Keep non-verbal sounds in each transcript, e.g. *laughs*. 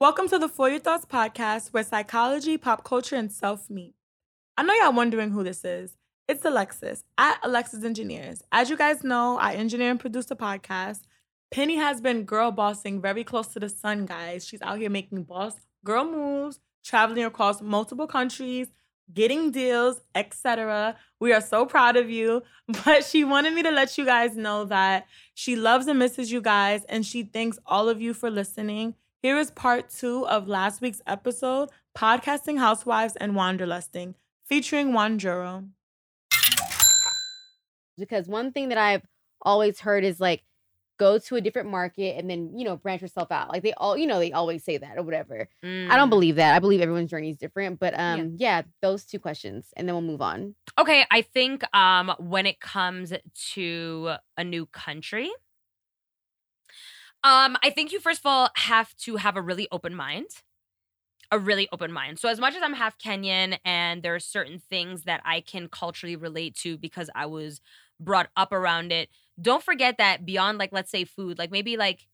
Welcome to the For Your Thoughts podcast, where psychology, pop culture, and self meet. I know y'all wondering who this is. It's Alexis at Alexis Engineers. As you guys know, I engineer and produce a podcast. Penny has been girl bossing very close to the sun, guys. She's out here making boss girl moves, traveling across multiple countries, getting deals, etc. We are so proud of you. *laughs* But she wanted me to let you guys know that she loves and misses you guys, and she thanks all of you for listening. Here is part two of last week's episode Podcasting Housewives and Wanderlusting, featuring Juan Wanjuro. Because one thing that I've always heard is like, go to a different market and then you know branch yourself out like they all you know they always say that or whatever i don't Mm. believe that i believe everyone's journey is different but um yeah. those two questions and then we'll move on Okay, I think um when it comes to a new country, um, I think you first of all have to have a really open mind. A really open mind. So as much as I'm half Kenyan and there are certain things that I can culturally relate to because I was brought up around it, don't forget that beyond like let's say food, like maybe like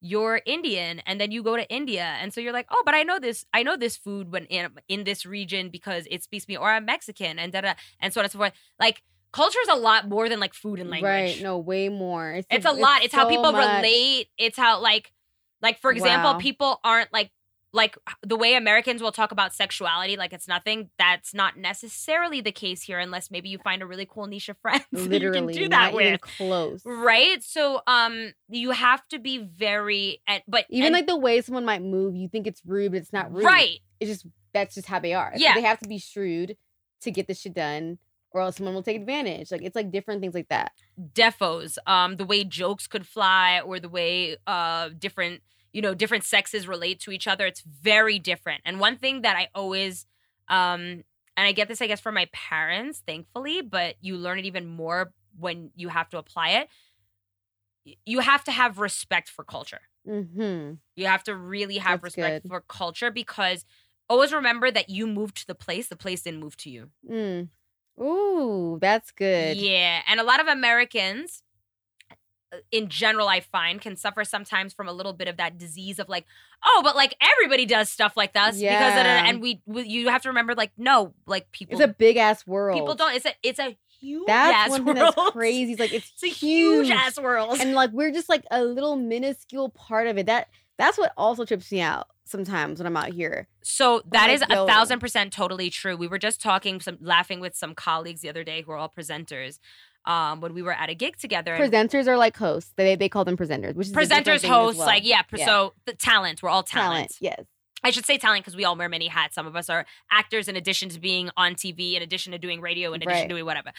you're Indian and then you go to India and so you're like, "Oh, but I know this I know this food when in in this region because it speaks to me or I'm Mexican and da da and so on and so forth." Like culture is a lot more than like food and language. right no way more it's, It's a lot. It's how so people much. relate. It's how like like for example, Wow. people aren't like like the way Americans will talk about sexuality like it's nothing. That's not necessarily the case here unless maybe you find a really cool niche of friends *laughs* literally you can do that not with. close Right? So um you have to be very but even and- like the way someone might move you think it's rude but it's not rude right. it's just that's just how they are So Yeah. they have to be shrewd to get this shit done or else someone will take advantage. Like it's like different things like that. Defos um the way jokes could fly or the way uh different you know different sexes relate to each other it's very different. And one thing that i always um and i get this i guess from my parents thankfully but you learn it even more when you have to apply it. You have to have respect for culture. Mm-hmm. You have to really have That's respect good. for culture because always remember that you moved to the place the place didn't move to you. Mm. Ooh that's good Yeah, and a lot of Americans uh, in general I find can suffer sometimes from a little bit of that disease of like, oh, but like everybody does stuff like this because Yeah. and we, we you have to remember like no, like people it's a big ass world people don't it's a it's a huge That's ass one world. thing that's crazy. It's like it's, *laughs* It's a huge, huge ass world. and like we're just like a little minuscule part of it. That that's what also trips me out sometimes when I'm out here. So that is a thousand percent totally true. We were just talking, some laughing with some colleagues the other day who are all presenters. Um, when we were at a gig together, Presenters are like hosts. They they call them presenters, which is presenters, hosts, well. like yeah, Yeah. so the talent. We're all talent. talent. Yes. I should say talent because we all wear many hats. Some of us are actors in addition to being on TV, in addition to doing radio, in addition Right. to doing whatever.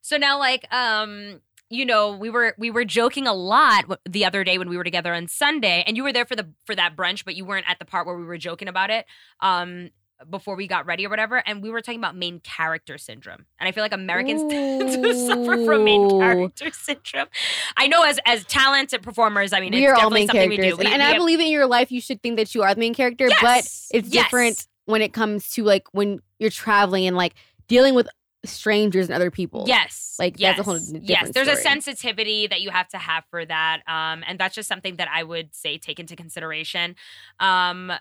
So now, like, um, you know, we were we were joking a lot the other day when we were together on Sunday, and you were there for the for that brunch, but you weren't at the part where we were joking about it. Um, before we got ready or whatever, and we were talking about main character syndrome, and I feel like Americans *laughs* tend to suffer from main character syndrome. I know as as talented performers, I mean, we it's are all definitely main something characters, we do. We- and, and we I have- believe in your life you should think that you are the main character, but it's yes. different when it comes to like when you're traveling and like dealing with strangers and other people. Yes. Like, yes. that's a whole n- Yes. different There's a sensitivity that you have to have for that. Um, and that's just something that I would say take into consideration. Um,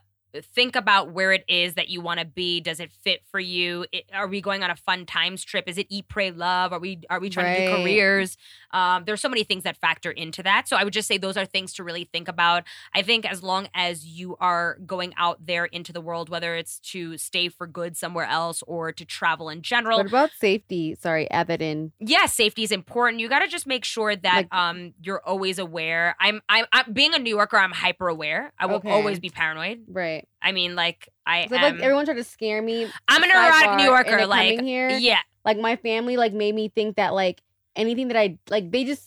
think about where it is that you want to be. Does it fit for you? It, are we going on a fun times trip? Is it eat, pray, love? Are we are we trying to do careers? Um, there's so many things that factor into that. So I would just say those are things to really think about. I think as long as you are going out there into the world, whether it's to stay for good somewhere else or to travel in general, What about safety? Sorry, that in. yeah, safety is important. You got to just make sure that Like- um you're always aware. I'm I'm, I'm being a New Yorker. I'm hyper aware. I will Okay. always be paranoid. Right. I mean, like I So am. like everyone tried to scare me. I'm an neurotic sidebar, New Yorker. Like here, yeah, like my family like made me think that like anything that I like they just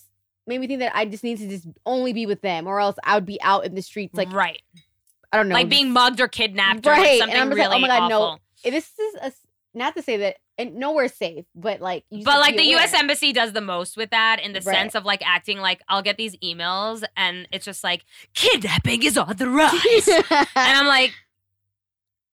made me think that I just need to just only be with them or else I would be out in the streets like right. I don't know like being mugged or kidnapped or like Right, and something I'm just like, oh really oh my God, no. awful. this is a, not to say that and nowhere's safe but like you But like the U.S. embassy does the most with that in the Right. sense of like acting like I'll get these emails and it's just like kidnapping is on the rise, *laughs* and I'm like,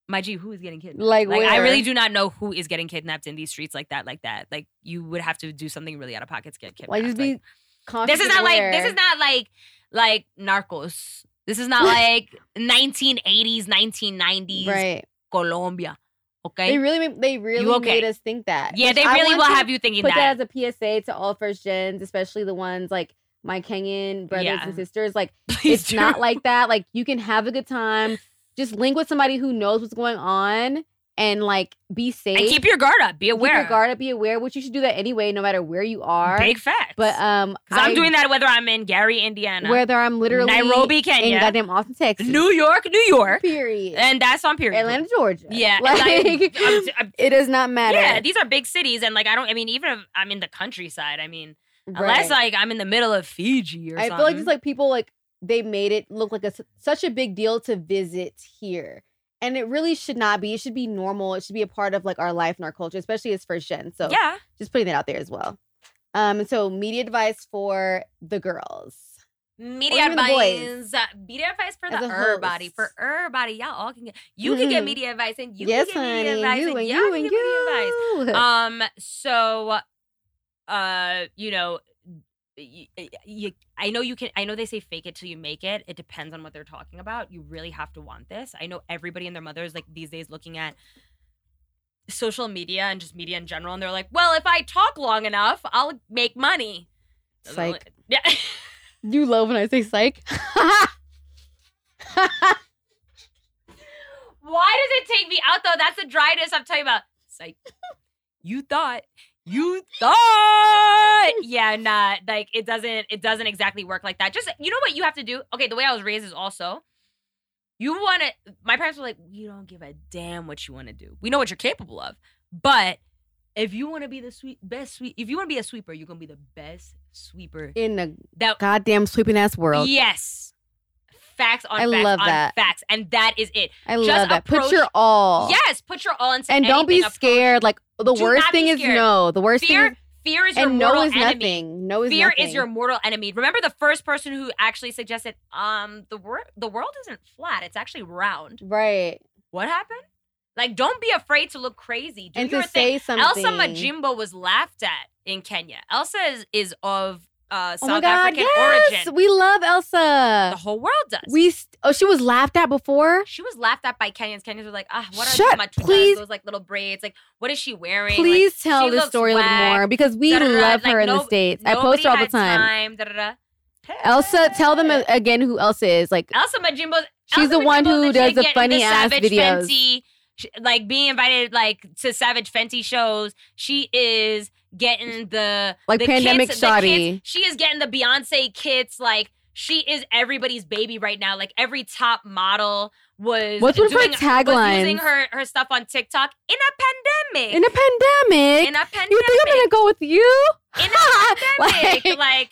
my G, who is getting kidnapped? like, Like I really do not know who is getting kidnapped in these streets like that, like that. Like you would have to do something really out of pocket to get kidnapped. like just be conscious this is not like this is not like like Narcos This is not *laughs* like 1980s, 1990s Right. Colombia. Okay. They really, they really okay? made us think that. yeah, they really will have you thinking Put that. that as a PSA to all first gens, especially the ones like my Kenyan brothers Yeah. and sisters. Like, *laughs* Please it's do. not like that. Like, you can have a good time. Just link with somebody who knows what's going on and like be safe. and keep your guard up. Be aware. Keep your guard up. Be aware. Which you should do that anyway, no matter where you are. Big facts. But um, because I'm doing that whether I'm in Gary, Indiana, whether I'm literally Nairobi, in Kenya, goddamn Austin, Texas, New York, New York, period, and that's on period. Atlanta, Georgia. Yeah, like, like, *laughs* I'm- I'm- it does not matter. yeah, these are big cities, and like I don't. I mean, even if I'm in the countryside, I mean, Right. unless like I'm in the middle of Fiji or I something. feel like just like people like they made it look like a, such a big deal to visit here. And it really should not be. It should be normal. It should be a part of like our life and our culture, especially as first gen. So yeah, just putting that out there as well. Um, so media advice for the girls. media advice. media advice for As the everybody. host. For everybody, y'all all can get. You can get Mhm. media advice, and you yes, can get honey. media advice, you and and y'all you can and get media advice. um so uh you know y- y- y- I know you can I know they say fake it till you make it. It depends on what they're talking about. You really have to want this. I know everybody and their mothers like these days looking at social media and just media in general and they're like, "Well, if I talk long enough, I'll make money." Psych. Yeah. *laughs* You love when I say psych. *laughs* Why does it take me out though? That's the dryness I'm talking about. Psych. *laughs* You thought. You thought. *laughs* Yeah, nah. Like it doesn't it doesn't exactly work like that. Just you know what you have to do? Okay, the way I was raised is also you want to my parents were like, you don't give a damn what you want to do. We know what you're capable of." But if you want to be the sweet best sweet if you want to be a sweeper, you're going to be the best sweeper. In the That goddamn sweeping ass world. Yes. Facts on I facts love on that. facts. And that is it. I Just love that. Put your all. Yes, put your all into And don't be anything. Approach- scared. Like the Do worst thing is no. The worst Fear, thing is fear is your no mortal is enemy. nothing. No is nothing. Fear nothing. is your mortal enemy. Remember the first person who actually suggested, um, the wor- the world isn't flat; it's actually round. right. What happened? Like, don't be afraid to look crazy. Do and your to thing. say something. Elsa Majimbo was laughed at in Kenya. Elsa is, is of uh, Oh South my God, African yes! origin. We love Elsa. The whole world does. we st- oh she was laughed at before. she was laughed at by Kenyans. Kenyans were like, ah, what are Shut- those matutas, please- those like little braids? Like, what is she wearing? Like, Please tell she this looks story a little more because we Da-da-da. love Like, her in no- the states. I post her all the time. da-da-da. Elsa, tell them again who Elsa is. Like Elsa Majimbo. She's Elsa the one who the does the funny ass videos. Fenty, sh- like being invited like to Savage Fenty shows. She is getting the Like the pandemic kits, shoddy. kits. She is getting the Beyonce kits. Like she is everybody's baby right now. Like every top model was What's of her tagline? using her her stuff on TikTok in a pandemic. in a pandemic. in a pandemic. you think I'm gonna go with you? in a *laughs* pandemic. Like- like,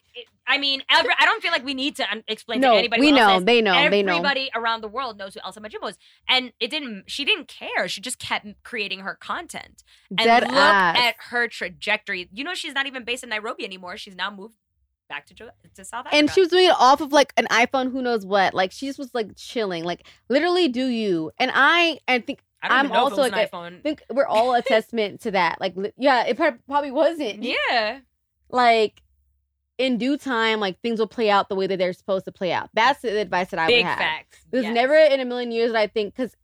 I mean, every, I don't feel like we need to un- explain no, to anybody. we know. They know. They know. Everybody around the world knows who Elsa Majimbo is, and it didn't. She didn't care. She just kept creating her content. And Dead look ass. at her trajectory. You know, she's not even based in Nairobi anymore. She's now moved back to to South Africa. and she was doing it off of like an iPhone, who knows what. Like she just was like chilling, like literally do you. And I, I think, I don't I'm even know also if it was like an I think we're all a testament to that. Like, yeah, it probably wasn't. Yeah, Like, in due time, like things will play out the way that they're supposed to play out. That's the advice that I big would have. facts. There's Yes. never in a million years that I think because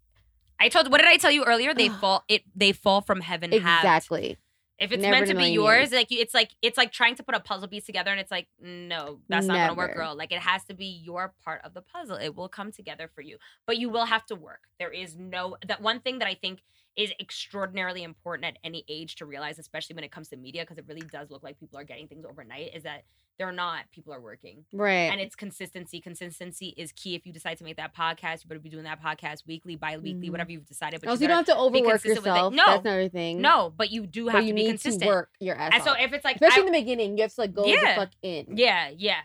I told. What did I tell you earlier? They fall. It. They fall from heaven. halved. exactly. If it's Never meant to be yours, like it's like it's like trying to put a puzzle piece together, and it's like no, that's not gonna work, girl. Like it has to be your part of the puzzle. It will come together for you, but you will have to work. There is no that one thing that I think is extraordinarily important at any age to realize, especially when it comes to media, because it really does look like people are getting things overnight. Is that they're not. People are working. Right. And it's consistency. Consistency is key. If you decide to make that podcast, you better be doing that podcast weekly, bi-weekly, Mhm. whatever you've decided. But oh, you you don't have to overwork consistent with it. yourself. No. That's another thing. no, but you do have you to be need consistent. to work your ass And so if it's like especially I- in the beginning, you have to like go Yeah. the fuck in. yeah, yeah,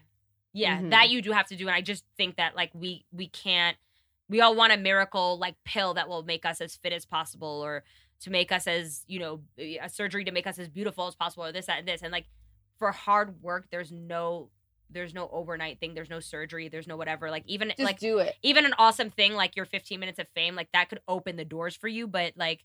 yeah, Mhm. that you do have to do, and I just think that like we we can't. We all want a miracle like pill that will make us as fit as possible, or to make us as you know a surgery to make us as beautiful as possible, or this that and this, and like for hard work, there's no there's no overnight thing, there's no surgery, there's no whatever. Like even Just like do it. even an awesome thing like your 15 minutes of fame like that could open the doors for you but like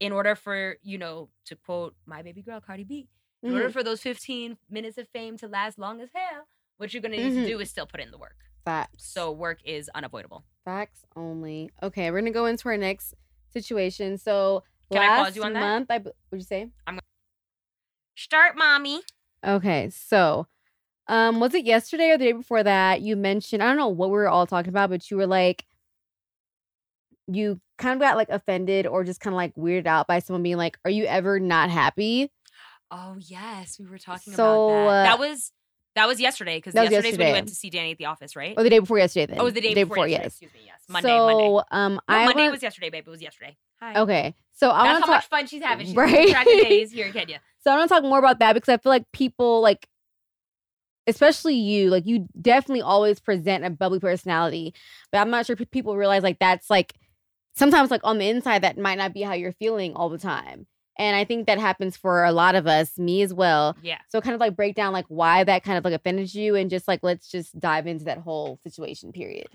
in order for you know to quote my baby girl cardi b in order Mhm. for those 15 minutes of fame to last long as hell what you're gonna need Mhm. to do is still put in the work Facts. So work is unavoidable. facts only. Okay, we're gonna go into our next situation. So Can I pause you on that? month, I what'd you say? I'm Start, mommy. Okay, so um, was it yesterday or the day before that? You mentioned I don't know what we were all talking about, but you were like, you kind of got like offended or just kind of like weirded out by someone being like, "Are you ever not happy?" Oh yes, we were talking So, about that. uh, that was that was yesterday because yesterday's when you went to see Danny at the office, right? Or the day before yesterday? Then oh, it was the day, before. yesterday, yes. Excuse me. Yes, Monday. so, Monday. um, No, I Monday wanna- was yesterday, babe. It was yesterday. Hi. okay. So I want how to much talk. fun she's having. She's Right. *laughs* days here in Kenya. So I want to talk more about that because I feel like people like, especially you, like you definitely always present a bubbly personality, but I'm not sure people realize like that's like sometimes like on the inside that might not be how you're feeling all the time, and I think that happens for a lot of us, me as well. Yeah. So kind of like break down like why that kind of like offended you, and just like let's just dive into that whole situation. Period.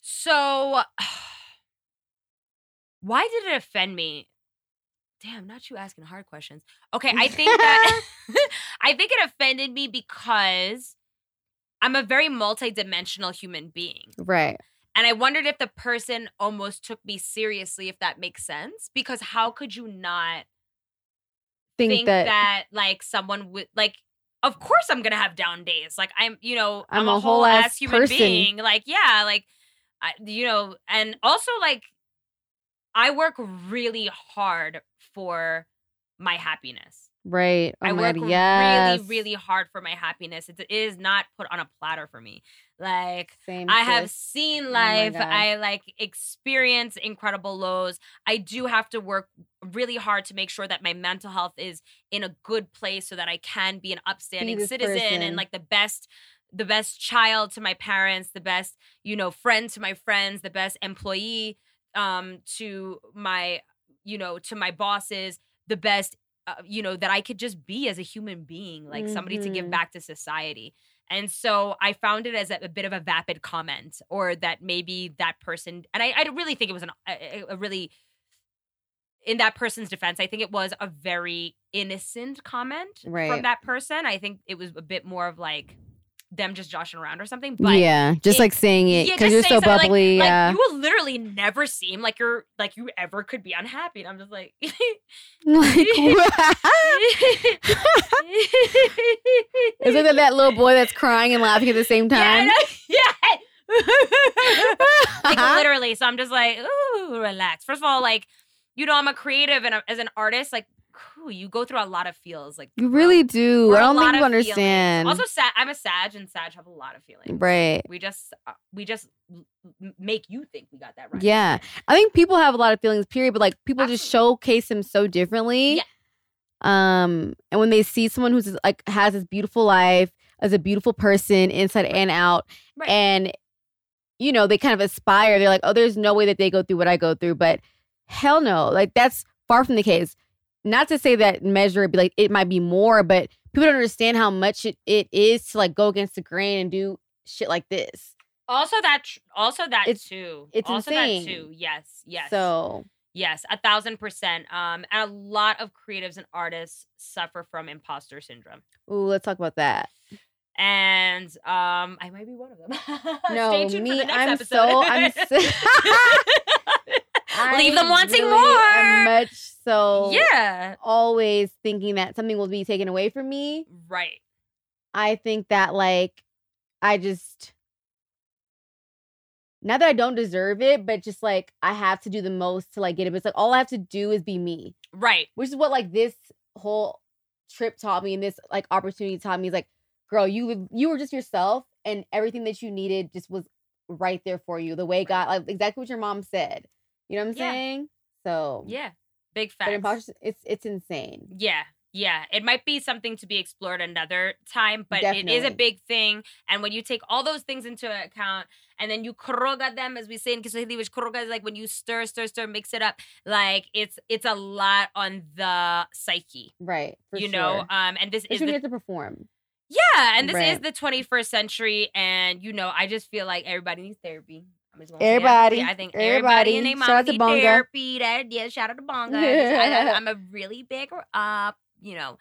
So, *sighs* why did it offend me? Damn, not you asking hard questions. Okay, I think that *laughs* *laughs* I think it offended me because I'm a very multidimensional human being. Right. And I wondered if the person almost took me seriously, if that makes sense. Because how could you not Think, think, that, that, like someone would like of course I'm gonna have down days. Like I'm, you know, I'm I'm, a a whole whole ass ass human person. being. Like, yeah, like I, you know, and also like I work really hard for my happiness. Right. Oh I work God, yes. really, really hard for my happiness. It is not put on a platter for me. Like Same. I have seen Oh life. God. I like experience incredible lows. I do have to work really hard to make sure that my mental health is in a good place so that I can be an upstanding this citizen person. and like the best the best child to my parents, the best, you know, friend to my friends, the best employee um to my you know, to my bosses, the best uh, you know that I could just be as a human being, like somebody to give back to society. And so I found it as a, a bit of a vapid comment, or that maybe that person, and I, I really think it was an, a, a really, in that person's defense, I think it was a very innocent comment Right. from that person. I think it was a bit more of like them just joshing around or something. But yeah, just it- like saying it because just you're so like- bubbly. like, yeah, you will literally never seem like you're like you ever could be unhappy. And I'm just like, *laughs* like *laughs* is it that, that little boy that's crying and laughing at the same *laughs* Yeah, time? yeah. like literally. So I'm just like, ooh, relax. First of all, like, you know, I'm a creative and I'm- as an artist, like, you go through a lot of feels. Like, you really do. I don't think you of feelings. understand. also, Sag, I'm a Sag, and Sag have a lot of feelings. right. We just, uh, we just make you think we got that right. Yeah. I think people have a lot of feelings, period, but like people just showcase them so differently. Yeah. Um, and when they see someone who's like has this beautiful life, as a beautiful person inside and out, Right. and you know, they kind of aspire, they're like, oh, there's no way that they go through what I go through, but hell no, like that's far from the case. Not to say that measure it be like it might be more, but people don't understand how much it, it is to like go against the grain and do shit like this. Also, that, tr- also that It's- too. it's also insane. that too. Yes, yes. So Yes, a thousand percent. Um, and a lot of creatives and artists suffer from imposter syndrome. ooh, let's talk about that. And um, I might be one of them. *laughs* No, Stay tuned me, for the next I'm episode. so- I'm *laughs* so- *laughs* Leave them wanting really more. Much so. yeah, Always thinking that something will be taken away from me. right. I think that like I just not that I don't deserve it, but just like I have to do the most to like get it. But it's like all I have to do is be me, Right. which is what like this whole trip taught me and this like opportunity taught me is like, girl, you live- you were just yourself, and everything that you needed just was right there for you. The way God, like exactly what your mom said. You know what I'm Yeah. saying? So Yeah. Big but facts. imposter, it's it's insane. Yeah. Yeah, it might be something to be explored another time, but it is a big thing. And when you take all those things into account and then you kroga them, as we say in Kiswahili, which kroga is like when you stir, stir, stir, mix it up, like it's it's a lot on the psyche, Right. You sure. know. Um, and this is you have to perform. yeah, and this is the 21st century, and you know, I just feel like everybody needs therapy. I'm just gonna say that. Everybody, Yeah, I think everybody, and everybody. their Shout out to need Bonga. therapy. That yeah, shout out to Bonga. I, am a really big, uh, you know,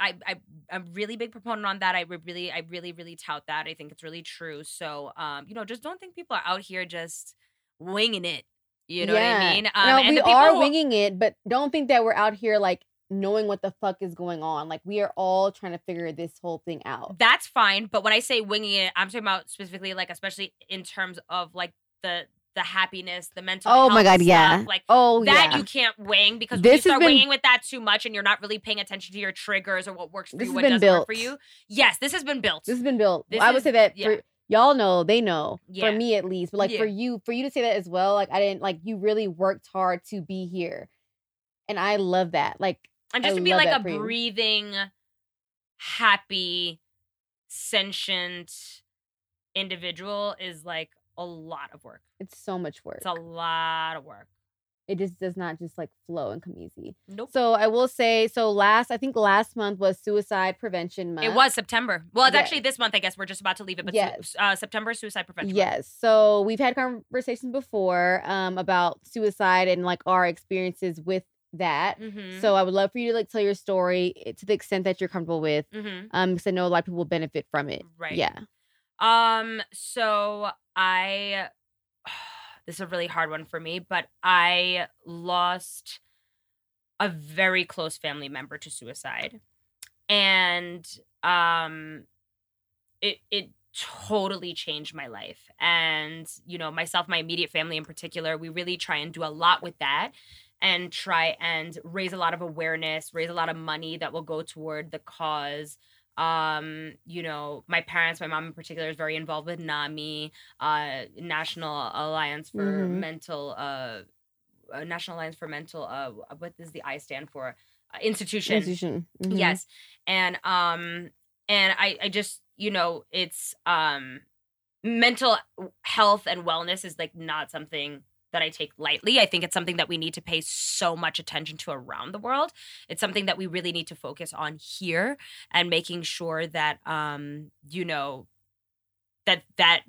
I, I I'm really big proponent on that. I re- really I really really tout that. I think it's really true. So um, you know, just don't think people are out here just winging it. You know what I mean? Um, no, and we are who- winging it, but don't think that we're out here like knowing what the fuck is going on. Like we are all trying to figure this whole thing out. That's fine, but when I say winging it, I'm talking about specifically like especially in terms of like the the happiness, the mental. Oh my god, stuff, yeah. Like oh that yeah. you can't wing because This you start been- winging with that too much and you're not really paying attention to your triggers or what works for This you, has what been doesn't work for you. Yes, this has been built. this has been built. This I would say that yeah. for y'all know, they know. Yeah. For me at least. But like for you, for you to say that as well, like I didn't like you really worked hard to be here. And I love that. Like and I just to be like a breathing, happy, sentient individual is like a lot of work. it's so much work. It's a lot of work. it just does not just like flow and come easy. Nope. So I will say, so last I think last month was suicide prevention month. It was September. Well, it's Yeah. actually this month. I guess we're just about to leave it, but Yes. uh, September suicide prevention. Month. Yes. So we've had conversations before um, about suicide and like our experiences with that. Mhm. So I would love for you to like tell your story eh, to the extent that you're comfortable with. Mhm. Um, because I know a lot of people will benefit from it. Right. Yeah. Um. So I. *sighs* This is a really hard one for me, but I lost a very close family member to suicide, and um, it it totally changed my life. And you know, myself, my immediate family in particular, we really try and do a lot with that. And try and raise a lot of awareness, raise a lot of money that will go toward the cause um you know my parents my mom in particular is very involved with nami uh national alliance for Mhm. mental uh uh, national alliance for mental uh what does the i stand for uh, institution Institution. Mhm. yes and um and i i just you know it's um mental health and wellness is like not something that I take lightly. I think it's something that we need to pay so much attention to around the world. It's something that we really need to focus on here and making sure that um you know that that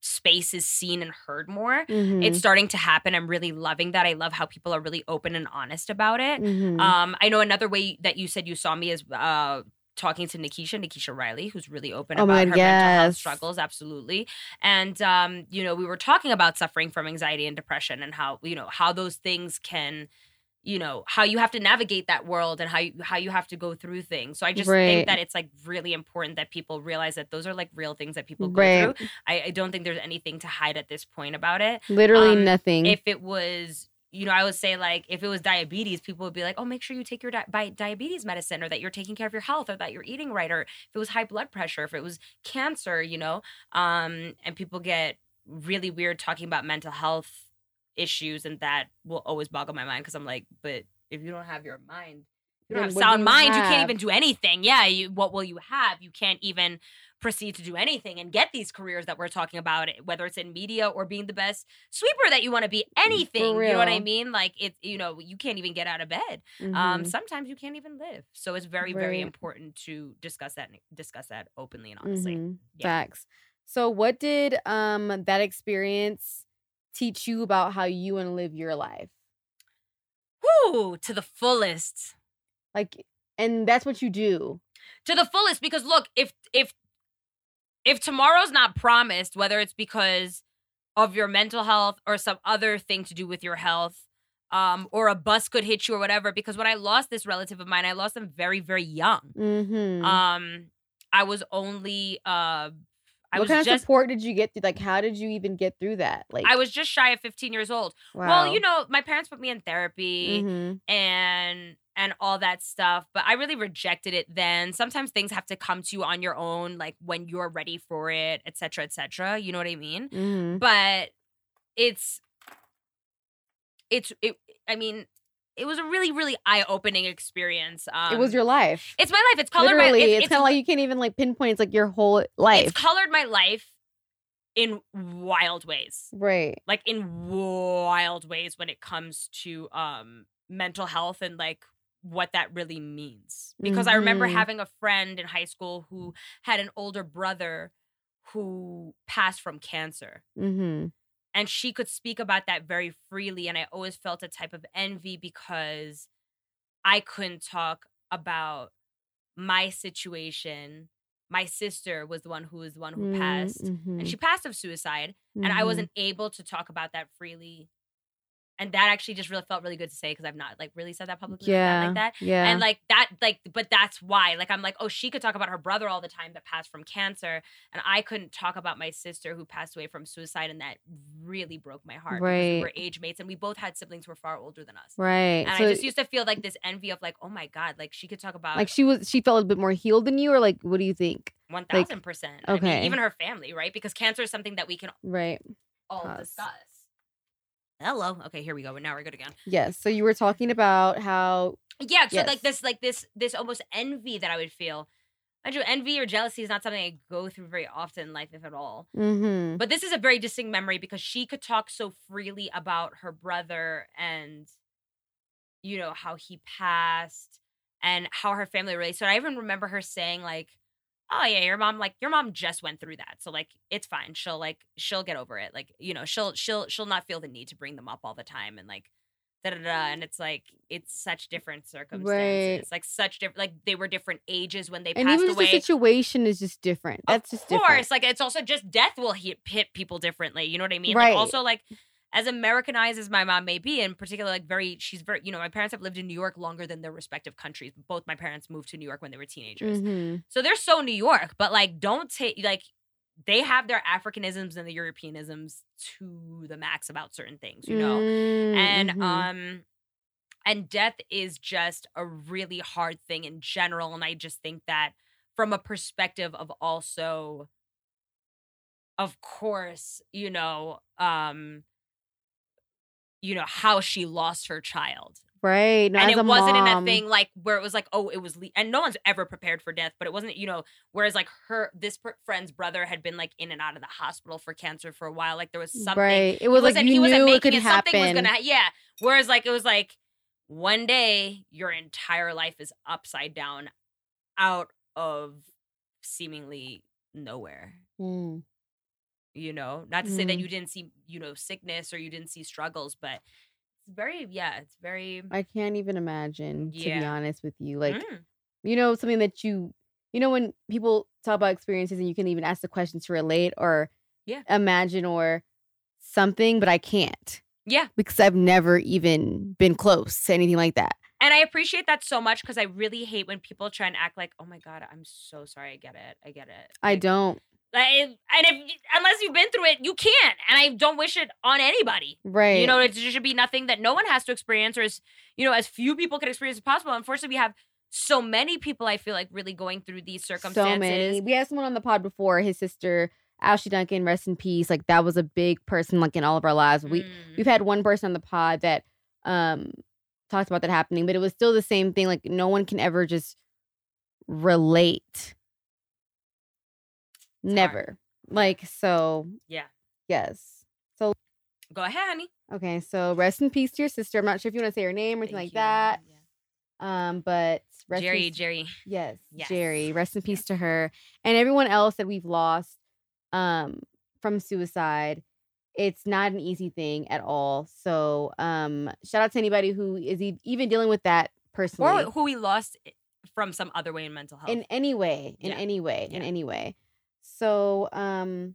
space is seen and heard more. Mhm. It's starting to happen. I'm really loving that. I love how people are really open and honest about it. Mhm. Um, I know another way that you said you saw me is uh talking to Nikisha, Nikisha Riley, who's really open Oh about her God, mental health struggles, absolutely. And um, you know, we were talking about suffering from anxiety and depression and how, you know, how those things can you know how you have to navigate that world and how you how you have to go through things so i just Right. think that it's like really important that people realize that those are like real things that people go Right. through I, I don't think there's anything to hide at this point about it Literally um, nothing. if it was you know i would say like if it was diabetes people would be like oh make sure you take your di- bi- diabetes medicine or that you're taking care of your health or that you're eating right or if it was high blood pressure if it was cancer you know? Um and people get really weird talking about mental health issues and that will always boggle my mind because i'm like but if you don't have your mind you don't have sound you mind you can't even do anything. Yeah you, what will you have? You can't even proceed to do anything and get these careers that we're talking about whether it's in media or being the best sweeper that you want to be anything you know what i mean like it's you know you can't even get out of bed um Mhm. sometimes you can't even live so it's very very important to discuss that discuss that openly and honestly Mhm. Yeah. Facts. So what did um that experience teach you about how you want to live your life? Whew, to the fullest Like and that's what you do. to the fullest because look if if if tomorrow's not promised whether it's because of your mental health or some other thing to do with your health um or a bus could hit you or whatever because when i lost this relative of mine i lost them very very young Mhm. um i was only uh i what kind of support did you get through? Like how did you even get through that? Like i was just shy of 15 years old wow. well you know my parents put me in therapy Mhm. and and all that stuff but i really rejected it then sometimes things have to come to you on your own like when you're ready for it etc cetera, etc cetera, you know what i mean Mhm. but it's it's it i mean it was a really really eye-opening experience um it was your life. it's my life it's colored Literally, my it's, kind of like you can't even like pinpoint. It's like your whole life, it's colored my life in wild ways right? like in wild ways when it comes to um mental health and like what that really means because i remember Mhm. having a friend in high school who had an older brother who passed from cancer Mm-hmm. And she could speak about that very freely and i always felt a type of envy because i couldn't talk about my situation, my sister was the one who was the one who Mm, passed, mhm, and she passed of suicide, and I mhm. wasn't able to talk about that freely. And that actually just really felt really good to say because I've not like really said that publicly like that, Yeah. like that. Yeah. And like that, like, but that's why. Like, I'm like, oh, she could talk about her brother all the time that passed from cancer, and I couldn't talk about my sister who passed away from suicide, and that really broke my heart. Right. we were age mates, and we both had siblings who were far older than us. right. And so I just used to feel like this envy of like, oh my god, like she could talk about like she was she felt a bit more healed than you, or like what do you think? one thousand percent. I mean, okay. even her family, right? Because cancer is something that we can Right. all Pause. discuss. Hello. Okay, here we go. Now we're good again. Yes. So you were talking about how Yeah, so Yes. like this, like this, this almost envy that I would feel. Mind you, envy or jealousy is not something I go through very often in life, if at all. mhm, But this is a very distinct memory because she could talk so freely about her brother and, you know, how he passed and how her family relates. So I even remember her saying like, "Oh yeah, your mom like your mom just went through that, so like it's fine. She'll like she'll get over it. Like you know she'll she'll she'll not feel the need to bring them up all the time and like." Da, da, da. And mm. it's like it's such different circumstances, like such different. Like they were different ages when they and passed even just away the situation is just different. That's just of course, different. like it's also just death will hit, hit people differently. You know what I mean? Right. Like also like as Americanized as my mom may be, in particular, like very, she's very, you know, my parents have lived in New York longer than their respective countries. Both my parents moved to New York when they were teenagers, Mhm. so they're so New York. But like, don't take like they have their Africanisms and the Europeanisms to the max about certain things, you know Mm, and mhm. um and death is just a really hard thing in general and i just think that from a perspective of also of course you know um you know how she lost her child right. No, and it wasn't in a thing like where it was like oh it was le- and no one's ever prepared for death but it wasn't you know whereas like her this per- friend's brother had been like in and out of the hospital for cancer for a while like there was something Right. It was like wasn't- you he wasn't knew it making could Something was gonna, ha- yeah. Whereas like it was like one day your entire life is upside down, out of seemingly nowhere. Mm. You know, not to say that Mhm. you didn't see, you know, sickness or you didn't see struggles, but it's very, yeah, it's very. I can't even imagine, to be honest with you. Like, Mm. you know, something that you, you know, when people talk about experiences and you can even ask the question to relate or Yeah. imagine or something, but I can't yeah, because I've never even been close to anything like that. and I appreciate that so much because I really hate when people try and act like, "Oh my god, I'm so sorry. I get it. I get it." I don't. Like, and if unless you've been through it, you can't. And I don't wish it on anybody. Right. You know, it should be nothing that no one has to experience, or as you know, as few people can experience as possible. Unfortunately, we have so many people. I feel like really going through these circumstances. So many. We had someone on the pod before, his sister, Ashley Duncan, rest in peace. Like that was a big person like in all of our lives. We Mm. we've had one person on the pod that um talked about that happening, but it was still the same thing. Like no one can ever just relate. Never. Like so Yeah. yes. So go ahead, honey. Okay, so rest in peace to your sister. I'm not sure if you want to say her name or anything Thank like you. that. Yeah. Um, but rest in Jerry, s- Jerry. Yes, Yes. Jerry. Rest in peace to her and everyone else that we've lost um from suicide. It's not an easy thing at all. So, um shout out to anybody who is e- even dealing with that personally Or who we lost from some other way in mental health. in any way, in Yeah. any way, in any way. So, um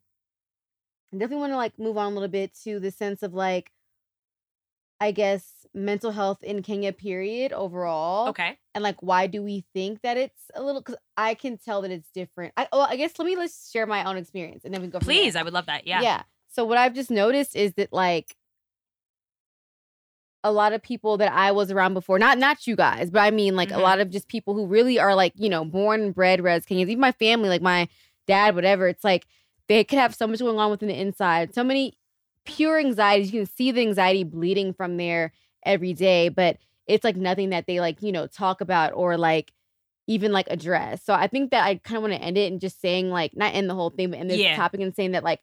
I definitely want to like move on a little bit to the sense of like I guess mental health in Kenya period overall okay. and like why do we think that it's a little because i can tell that it's different i well i guess let me let's share my own experience and then we can go Please. I would love that. Yeah. yeah so what i've just noticed is that like a lot of people that i was around before not not you guys but i mean like Mhm. a lot of just people who really are like you know born and bred res kenyans even my family like my dad whatever it's like they could have so much going on within the inside. So many pure anxieties you can see the anxiety bleeding from there every day but it's like nothing that they like you know talk about or like even like address. So i think that i kind of want to end it and just saying like not end the whole thing but end this Yeah. topic and saying that like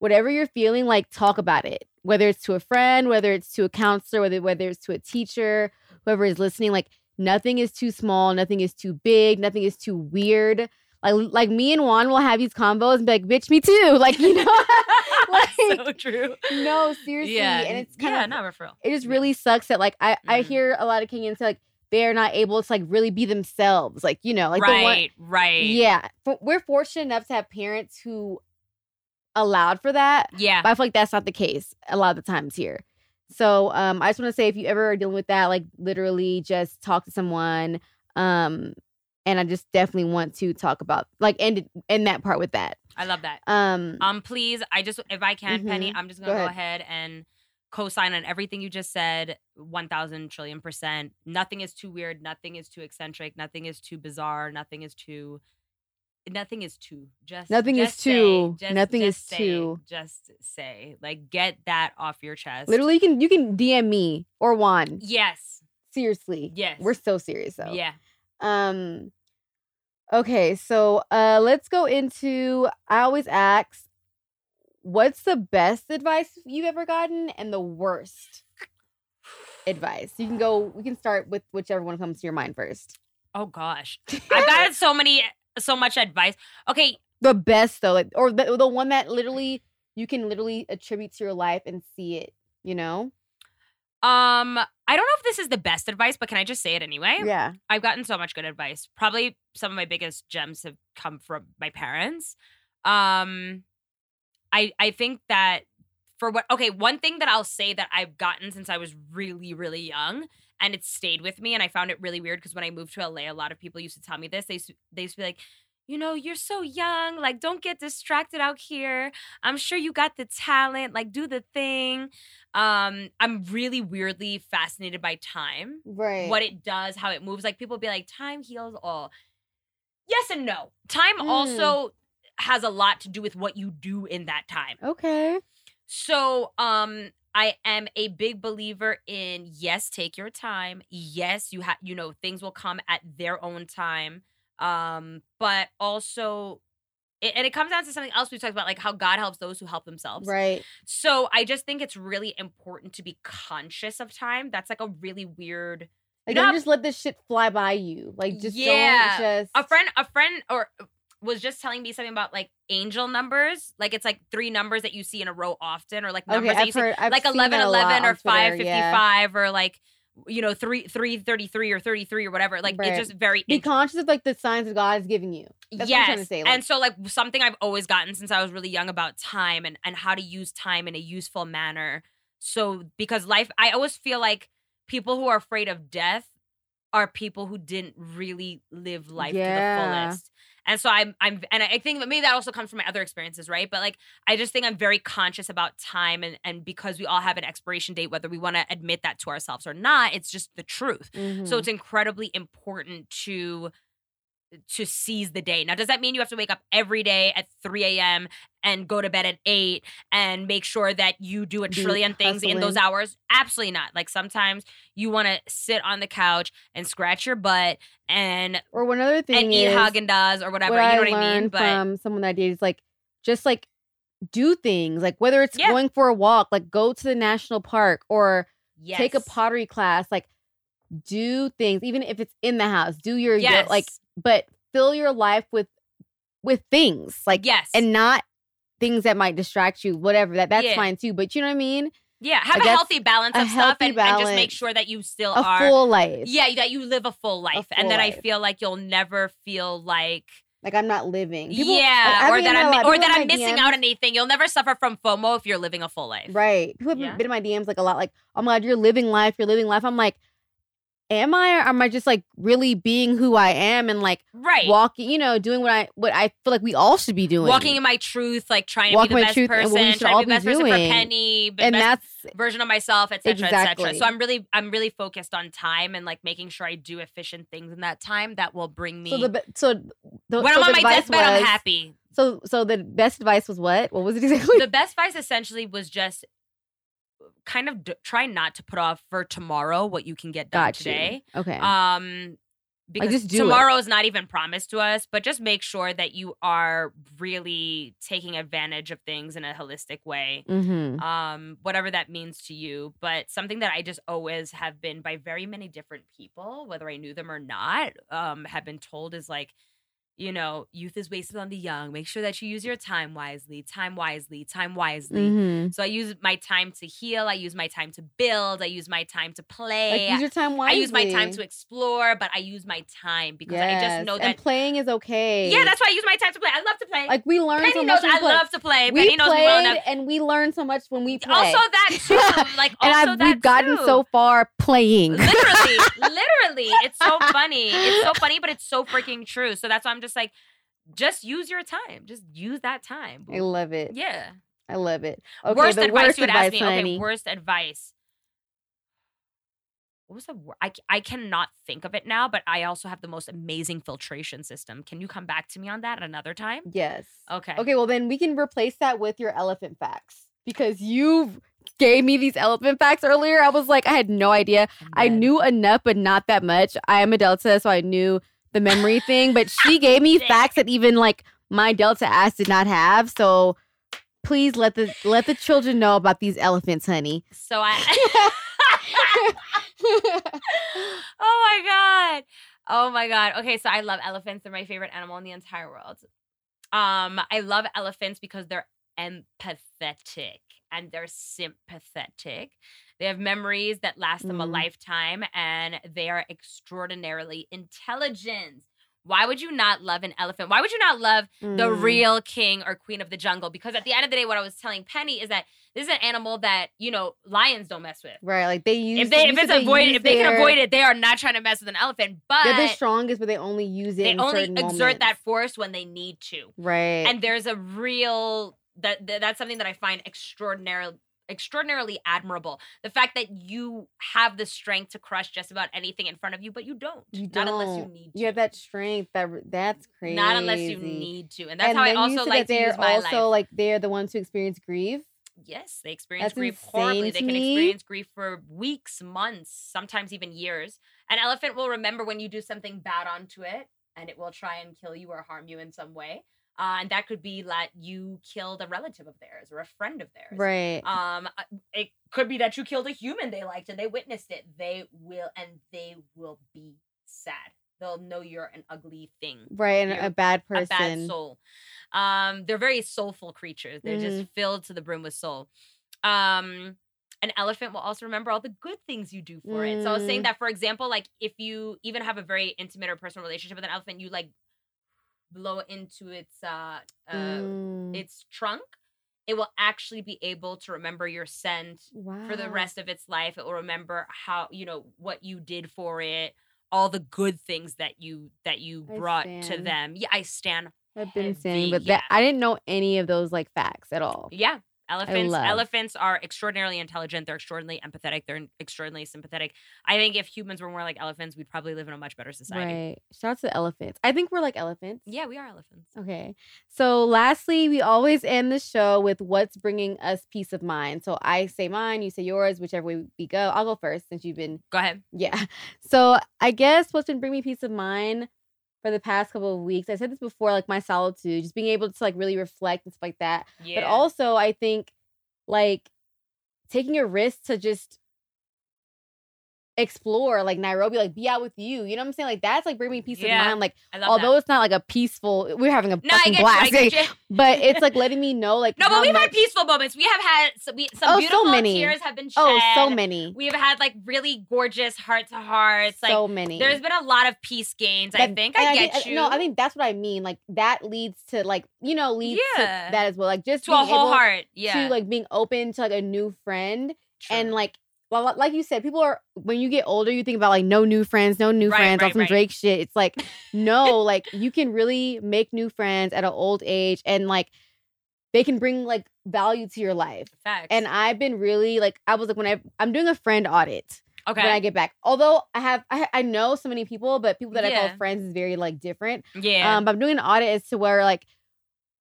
whatever you're feeling like talk about it. Whether it's to a friend whether it's to a counselor whether whether it's to a teacher whoever is listening like nothing is too small nothing is too big nothing is too weird like like me and Juan will have these combos and be like bitch me too *laughs* like you know *laughs* like so true. no seriously Yeah. and it's kind yeah, of no, for real. it just Yeah. really sucks that like I I Mhm. hear a lot of Kenyans say like they're not able to like really be themselves. Like, you know, like the one right, right. Yeah. For, we're fortunate enough to have parents who allowed for that. Yeah. But I feel like that's not the case a lot of the times here. So um I just want to say if you ever are dealing with that, like literally just talk to someone. Um and I just definitely want to talk about like end end that part with that. I love that. Um Um, please, I just if I can, Penny, Mhm. I'm just gonna go ahead. ahead and co-sign on everything you just said, one thousand trillion percent. Nothing is too weird. Nothing is too eccentric. Nothing is too bizarre. Nothing is too. Nothing is too. Just Nothing is just say, too. just- Nothing just is say, too. Just say, like, get that off your chest. literally you can you can DM me or Juan. Yes. Seriously. Yes. We're so serious though. Yeah. Um okay, so uh let's go into I always ask what's the best advice you've ever gotten and the worst advice. You can go we can start with whichever one comes to your mind first. Oh gosh, I've gotten *laughs* so many, so much advice. Okay, the best though, like or the, the one that literally you can literally attribute to your life and see it, you know? Um, I don't know if this is the best advice, but can I just say it anyway? Yeah. I've gotten so much good advice. Probably some of my biggest gems have come from my parents. Um I I think that for what okay, one thing that I'll say that I've gotten since I was really really young and it stayed with me and I found it really weird because when I moved to LA a lot of people used to tell me this. They used to, they used to be like you know, you're so young. Like, don't get distracted out here. I'm sure you got the talent. Like, do the thing. Um, I'm really weirdly fascinated by time Right. what it does, how it moves. Like people be like, time heals all. Yes and no. Time Mm. also has a lot to do with what you do in that time. Okay. So, um, I am a big believer in yes, take your time. Yes, you have you know things will come at their own time. Um, but also. It, and it comes down to something else we talked about, like how God helps those who help themselves. Right. So I just think it's really important to be conscious of time. That's like a really weird Like don't just let this shit fly by you. Like just Yeah. just a friend a friend or was just telling me something about like angel numbers like it's like three numbers that you see in a row often or like numbers Okay, that I've see heard I've like seen 11 that a lot 11 or 555 yeah. or like you know 3 333 or 33 or whatever like Right. it's just very Be conscious of like the signs that God is giving you. That's yes what I'm trying to say. Like, and so like something i've always gotten since i was really young about time and and how to use time in a useful manner so because life i always feel like people who are afraid of death are people who didn't really live life Yeah. to the fullest and so i'm i'm and i think maybe that also comes from my other experiences right but like i just think i'm very conscious about time and and because we all have an expiration date whether we want to admit that to ourselves or not it's just the truth so mhm. it's incredibly important to to seize the day. Now, does that mean you have to wake up every day at 3 a.m. and go to bed at 8 and make sure that you do a Be trillion things in those hours? Absolutely not. Like sometimes you want to sit on the couch and scratch your butt and or one other thing and eat is, Haagen Dazs or whatever. what you know I what I mean? But from someone that I did is like just like do things like whether it's Yeah. going for a walk, like go to the national park or yes. take a pottery class, like do things even if it's in the house. Do your yo- Yes. like but fill your life with with things like yes. and not things that might distract you. Whatever that that's Yeah. fine too. But you know what I mean? yeah, have I a healthy balance a of stuff and, and just make sure that you still A are full life. yeah, that you live a full life. and full then I life. feel like you'll never feel like Like I'm not living. People- yeah, I've or that I'm or that I'm missing DMs out on anything. You'll never suffer from FOMO if you're living a full life. Right. People have Yeah. been in my DMs like a lot, like, oh my God, you're living life, you're living life. I'm like, am I or am I just like really being who I am and like Right. walking, you know, doing what I what I feel like we all should be doing. Walking in my truth, like trying to Walking be the best truth person, what we should trying to be the be best person for. Penny, the and best that's version of myself, etc., etc. Exactly. So I'm really, I'm really focused on time and like making sure I do efficient things in that time that will bring me. so the so the, when so I'm on my deathbed, I'm happy. So so the best advice was what? What was it *laughs* exactly? the best advice essentially was just kind of d- try not to put off for tomorrow what you can get done Got you. today. Okay. Um, because just do tomorrow is not even promised to us, but just make sure that you are really taking advantage of things in a holistic way. mm-hmm. Um, whatever that means to you. But something that I just always have been by very many different people, whether I knew them or not, um, have been told is like you know, youth is wasted on the young. Make sure that you use your time wisely, time wisely, time wisely. Mhm. So I use my time to heal. I use my time to build. I use my time to play. Like use your time wisely. I use my time to explore, but I use my time because I just Yes, know and that. playing is okay. Yeah, that's why I use my time to play. I love to play. like we learn Penny so knows much. when we I love to play. we Penny knows well enough. and we learn so much when we play. Also that too. Like *laughs* and also I've, that we've gotten too. so far playing. literally, *laughs* literally. It's so funny. It's so funny, but it's so freaking true. So that's why I'm just like, just use your time. Just use that time. I love it. yeah. I love it. Okay, worst the advice worst you would advice, ask me. Okay, worst advice. What was the word? I, I cannot think of it now, but I also have the most amazing filtration system. Can you come back to me on that at another time? Yes. Okay. Okay, well then we can replace that with your elephant facts because you gave me these elephant facts earlier. I was like, I had no idea. I knew enough, but not that much. I am a Delta, so I knew the memory thing, but she *laughs* gave me facts that even like my Delta ass did not have. So please let the let the children know about these elephants, honey. So I. *laughs* *laughs* oh my god. Oh my god. Okay, so I love elephants. They're my favorite animal in the entire world. Um, I love elephants because they're empathetic and they're sympathetic. They have memories that last them a Mm. lifetime and they are extraordinarily intelligent. Why would you not love an elephant? Why would you not love the Mm. real king or queen of the jungle? Because at the end of the day, what I was telling Penny is that this is an animal that, you know, lions don't mess with right, like they use if they if it's they avoided use if they can avoid it they are not trying to mess with an elephant but They're the strongest, but they only use it. they only exert that force when they need to Right. and there's a real that, that that's something that i find extraordinarily extraordinarily admirable the fact that you have the strength to crush just about anything in front of you but you don't you not unless you don't. need to You have that strength. That that's crazy. not unless you need to and that's and how i also like that to they're use my also life like they're the ones who experience grief. Yes, they experience That's grief horribly. They can me. experience grief for weeks, months, sometimes even years. An elephant will remember when you do something bad onto it, and it will try and kill you or harm you in some way. Uh, and that could be that you killed a relative of theirs or a friend of theirs. Right. Um, uh, it could be that you killed a human they liked and they witnessed it. They will, and they will be sad. They'll know you're an ugly thing right. And you're a bad person. a bad soul. Um, they're very soulful creatures. They're Mm. just filled to the brim with soul. Um, an elephant will also remember all the good things you do for it. So I was saying Mm. that, for example, like if you even have a very intimate or personal relationship with an elephant, you like blow into its uh, uh Mm. its trunk. It will actually be able to remember your scent for the rest of its life. It will remember how you know what you did for it, all the good things that you that you I brought to them. Yeah, I stand. I've been saying, heavy, but that. I didn't know any of those like facts at all. Yeah, elephants. love. Elephants are extraordinarily intelligent. They're extraordinarily empathetic. They're extraordinarily sympathetic. I think if humans were more like elephants, we'd probably live in a much better society. Right. Shout out to elephants. I think we're like elephants. Yeah, we are elephants. Okay. So, lastly, we always end the show with what's bringing us peace of mind. So, I say mine, you say yours, whichever way we go. I'll go first since you've been, Go ahead. yeah. *laughs* So, I guess what's been bringing me peace of mind for the past couple of weeks, I said this before, like my solitude, just being able to like really reflect and stuff like that. Yeah. But also, I think like taking a risk to just explore like Nairobi, like be out with you. You know what I'm saying? Like that's like bringing me peace Yeah, of mind. Like although that. it's not like a peaceful, we're having a No, fucking blast. you. I but it's like letting me know like No, but we've had peaceful moments. We have had some, we, some Oh, so beautiful many. tears have been shed. oh so many, We've had like really gorgeous heart to hearts. Like so many. there's been a lot of peace gains. I think I think- uh, get you. No, I think that's what I mean. Like that leads to like you know leads Yeah. to that as well. Like just to a whole heart. Yeah. to like being open to like a new friend and like well, like you said, people are when you get older, you think about like no new friends, no new Right, friends, all right, some right. Drake shit. It's like no, *laughs* like you can really make new friends at an old age, and like they can bring like value to your life. Facts. And I've been really like I was like when I I'm doing a friend audit okay. when I get back. Although I have I, I know so many people, but people that I call friends is very like different. yeah. Um, but I'm doing an audit as to where like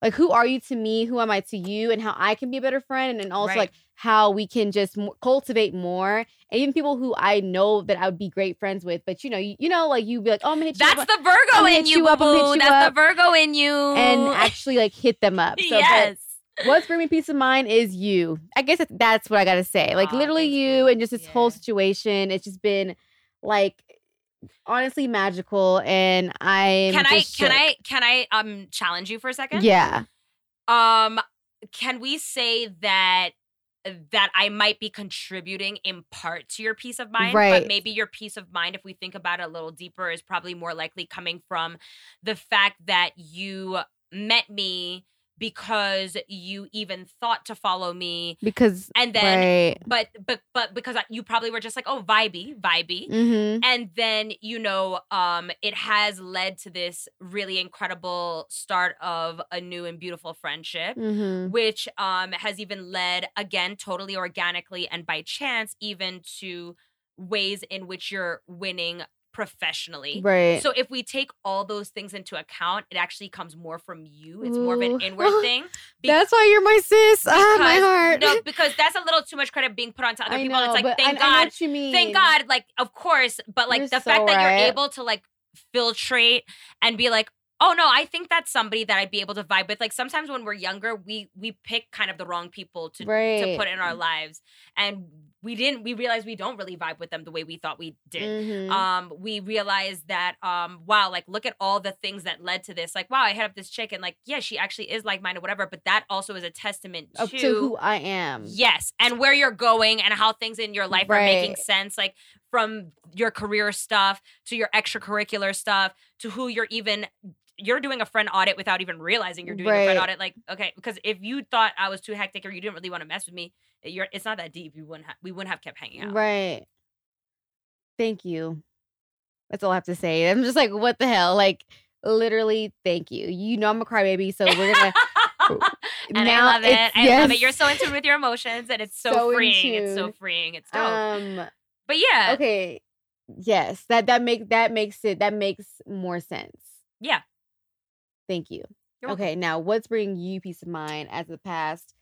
like who are you to me, who am I to you, and how I can be a better friend, and also Right. like how we can just m- cultivate more, and even people who I know that I would be great friends with, but you know, you, you know, like you'd be like, oh, I'm gonna hit you That's the Virgo in you, you up, I'm hit boo. you That's up. the Virgo in you. and *laughs* actually like hit them up. So, yes. what's bringing me peace of mind is you. I guess that's what I gotta say. Like Aw, literally you and just this whole situation. It's just been like honestly magical, and I Can I can I can I um challenge you for a second? Yeah, Um can we say that that I might be contributing in part to your peace of mind, Right. but maybe your peace of mind, if we think about it a little deeper, is probably more likely coming from the fact that you met me because you even thought to follow me, because and then, right. but but but because you probably were just like, oh, vibey, vibey, Mm-hmm. and then you know um it has led to this really incredible start of a new and beautiful friendship Mm-hmm. which um has even led again totally organically and by chance even to ways in which you're winning professionally Right. so if we take all those things into account it actually comes more from you it's more of an inward *laughs* thing be- That's why you're my sis. Ah, my because- heart. no *laughs* because that's a little too much credit being put onto other I people know, it's like thank I, I know god what you mean. thank God, like of course, but like You're the so fact that right. you're able to like filtrate and be like, oh no, I think that's somebody that I'd be able to vibe with. Like sometimes when we're younger, we we pick kind of the wrong people to right. to put in our lives, and we didn't. We realized we don't really vibe with them the way we thought we did. Mhm. Um, we realized that um, wow, like look at all the things that led to this. Like, wow, I hit up this chick, and like, yeah, she actually is like minded, whatever. But that also is a testament Up to who I am. Yes, and where you're going and how things in your life are making sense, like from your career stuff to your extracurricular stuff to who you're even you're doing a friend audit without even realizing you're doing a friend audit. Like, okay, because if you thought I was too hectic or you didn't really want to mess with me, you're it's not that deep. You wouldn't ha- we wouldn't have kept hanging out. Right. Thank you. That's all I have to say. I'm just like, what the hell? Like, literally, thank you. You know I'm a crybaby, so we're gonna. *laughs* and now I love it. I love it. You're so in tune with your emotions, and it's so, So freeing. It's so freeing. It's dope. um. but yeah, Okay. Yes, that that make that makes it that makes more sense. yeah. Thank you. You're welcome. okay, now what's bringing you peace of mind as the past?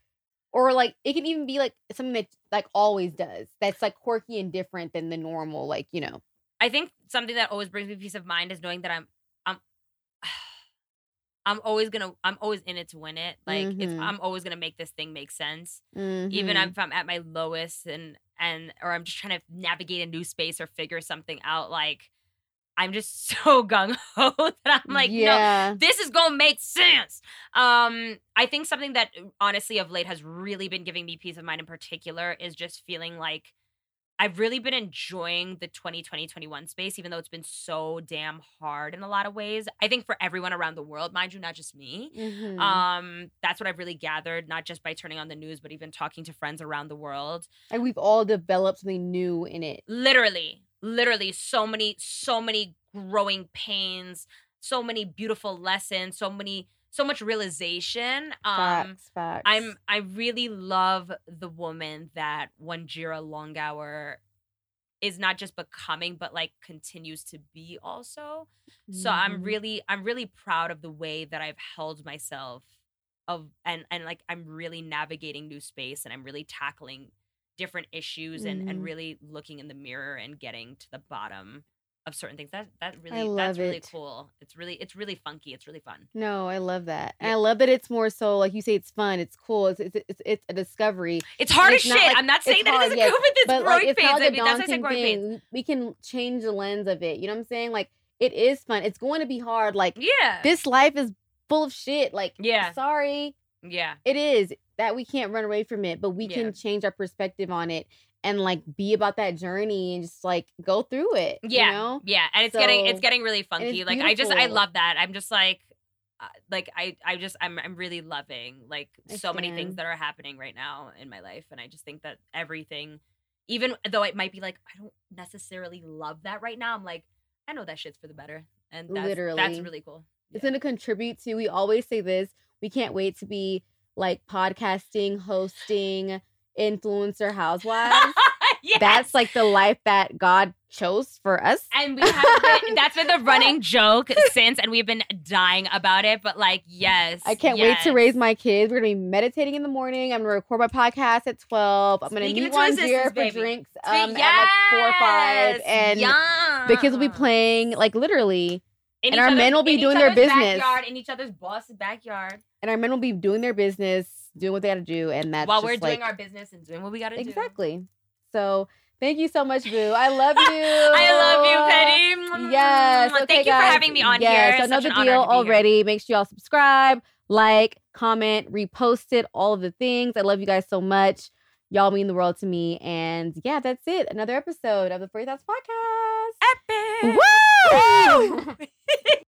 Or like it can even be like something that like always does. That's like quirky and different than the normal, like, you know. I think something that always brings me peace of mind is knowing that I'm I'm *sighs* I'm always gonna I'm always in it to win it. Like it's Mhm. I'm always gonna make this thing make sense. Even Mhm. if I'm at my lowest and and or I'm just trying to navigate a new space or figure something out, like I'm just *laughs* so gung ho *laughs* that I'm like, no, this is gonna make sense. Um, I think something that honestly of late has really been giving me peace of mind in particular is just feeling like I've really been enjoying the 2020 21 space, even though it's been so damn hard in a lot of ways. I think for everyone around the world, mind you, not just me. Mhm. Um, that's what I've really gathered, not just by turning on the news, but even talking to friends around the world. And we've all developed something new in it. Literally, literally, so many, so many growing pains, so many beautiful lessons, so many, so much realization. Um, Facts, facts. I'm I really love the woman that Wanjira Longhour is not just becoming, but like continues to be also. So I'm Mhm. really I'm really proud of the way that I've held myself of and and like I'm really navigating new space and I'm really tackling different issues and and Mhm. really looking in the mirror and getting to the bottom of certain things. That that really that's love really cool. It's really it's really funky. It's really fun. No, I love that. And Yeah. I love that it's more so like you say it's fun, it's cool, it's it's it's, it's a discovery. It's hard it's as shit. like- I'm not saying that hard, it doesn't yes, with its but growing like it's pains. not I mean, that's why I daunting growing pains. thing. We can change the lens of it. You know what I'm saying? Like it is fun. It's going to be hard. Like Yeah. this life is full of shit. Like Yeah. sorry, yeah. it is that we can't run away from it, but we Yeah. can change our perspective on it and like be about that journey and just like go through it. Yeah. You know? Yeah. And it's getting it's getting really funky. Like I just I love that. I'm just like uh, like I I just I'm I'm really loving like I so many things that are happening right now in my life and I just think that everything even though it might be like I don't necessarily love that right now, I'm like I know that shit's for the better. And that's that's really cool. It's Yeah. going to contribute to, we always say this, we can't wait to be like podcasting, hosting, influencer housewives. *laughs* Yes! That's like the life that God chose for us. And we have been, *laughs* that's been the running joke since, and we've been dying about it. But like, yes, I can't wait to raise my kids. We're gonna be meditating in the morning. I'm gonna record my podcast at 12. I'm gonna Speaking meet one here for drinks um, at like four or five. yes, And the kids will be playing like literally, In and our men will be doing their business. backyard, in each other's boss's backyard, and our men will be doing their business, doing what they gotta do. And that's while we're doing our business and doing what we got to do. Exactly. So Thank you so much, Boo. I love you. *laughs* I love you, Petty. Yes. Okay, Thank you guys. for having me on yes, here. I know the deal to be here. already. Make sure y'all subscribe, like, comment, repost it, all of the things. I love you guys so much. Y'all mean the world to me. And yeah, that's it. Another episode of the Furry Thoughts Podcast. Epic. Woo! *laughs*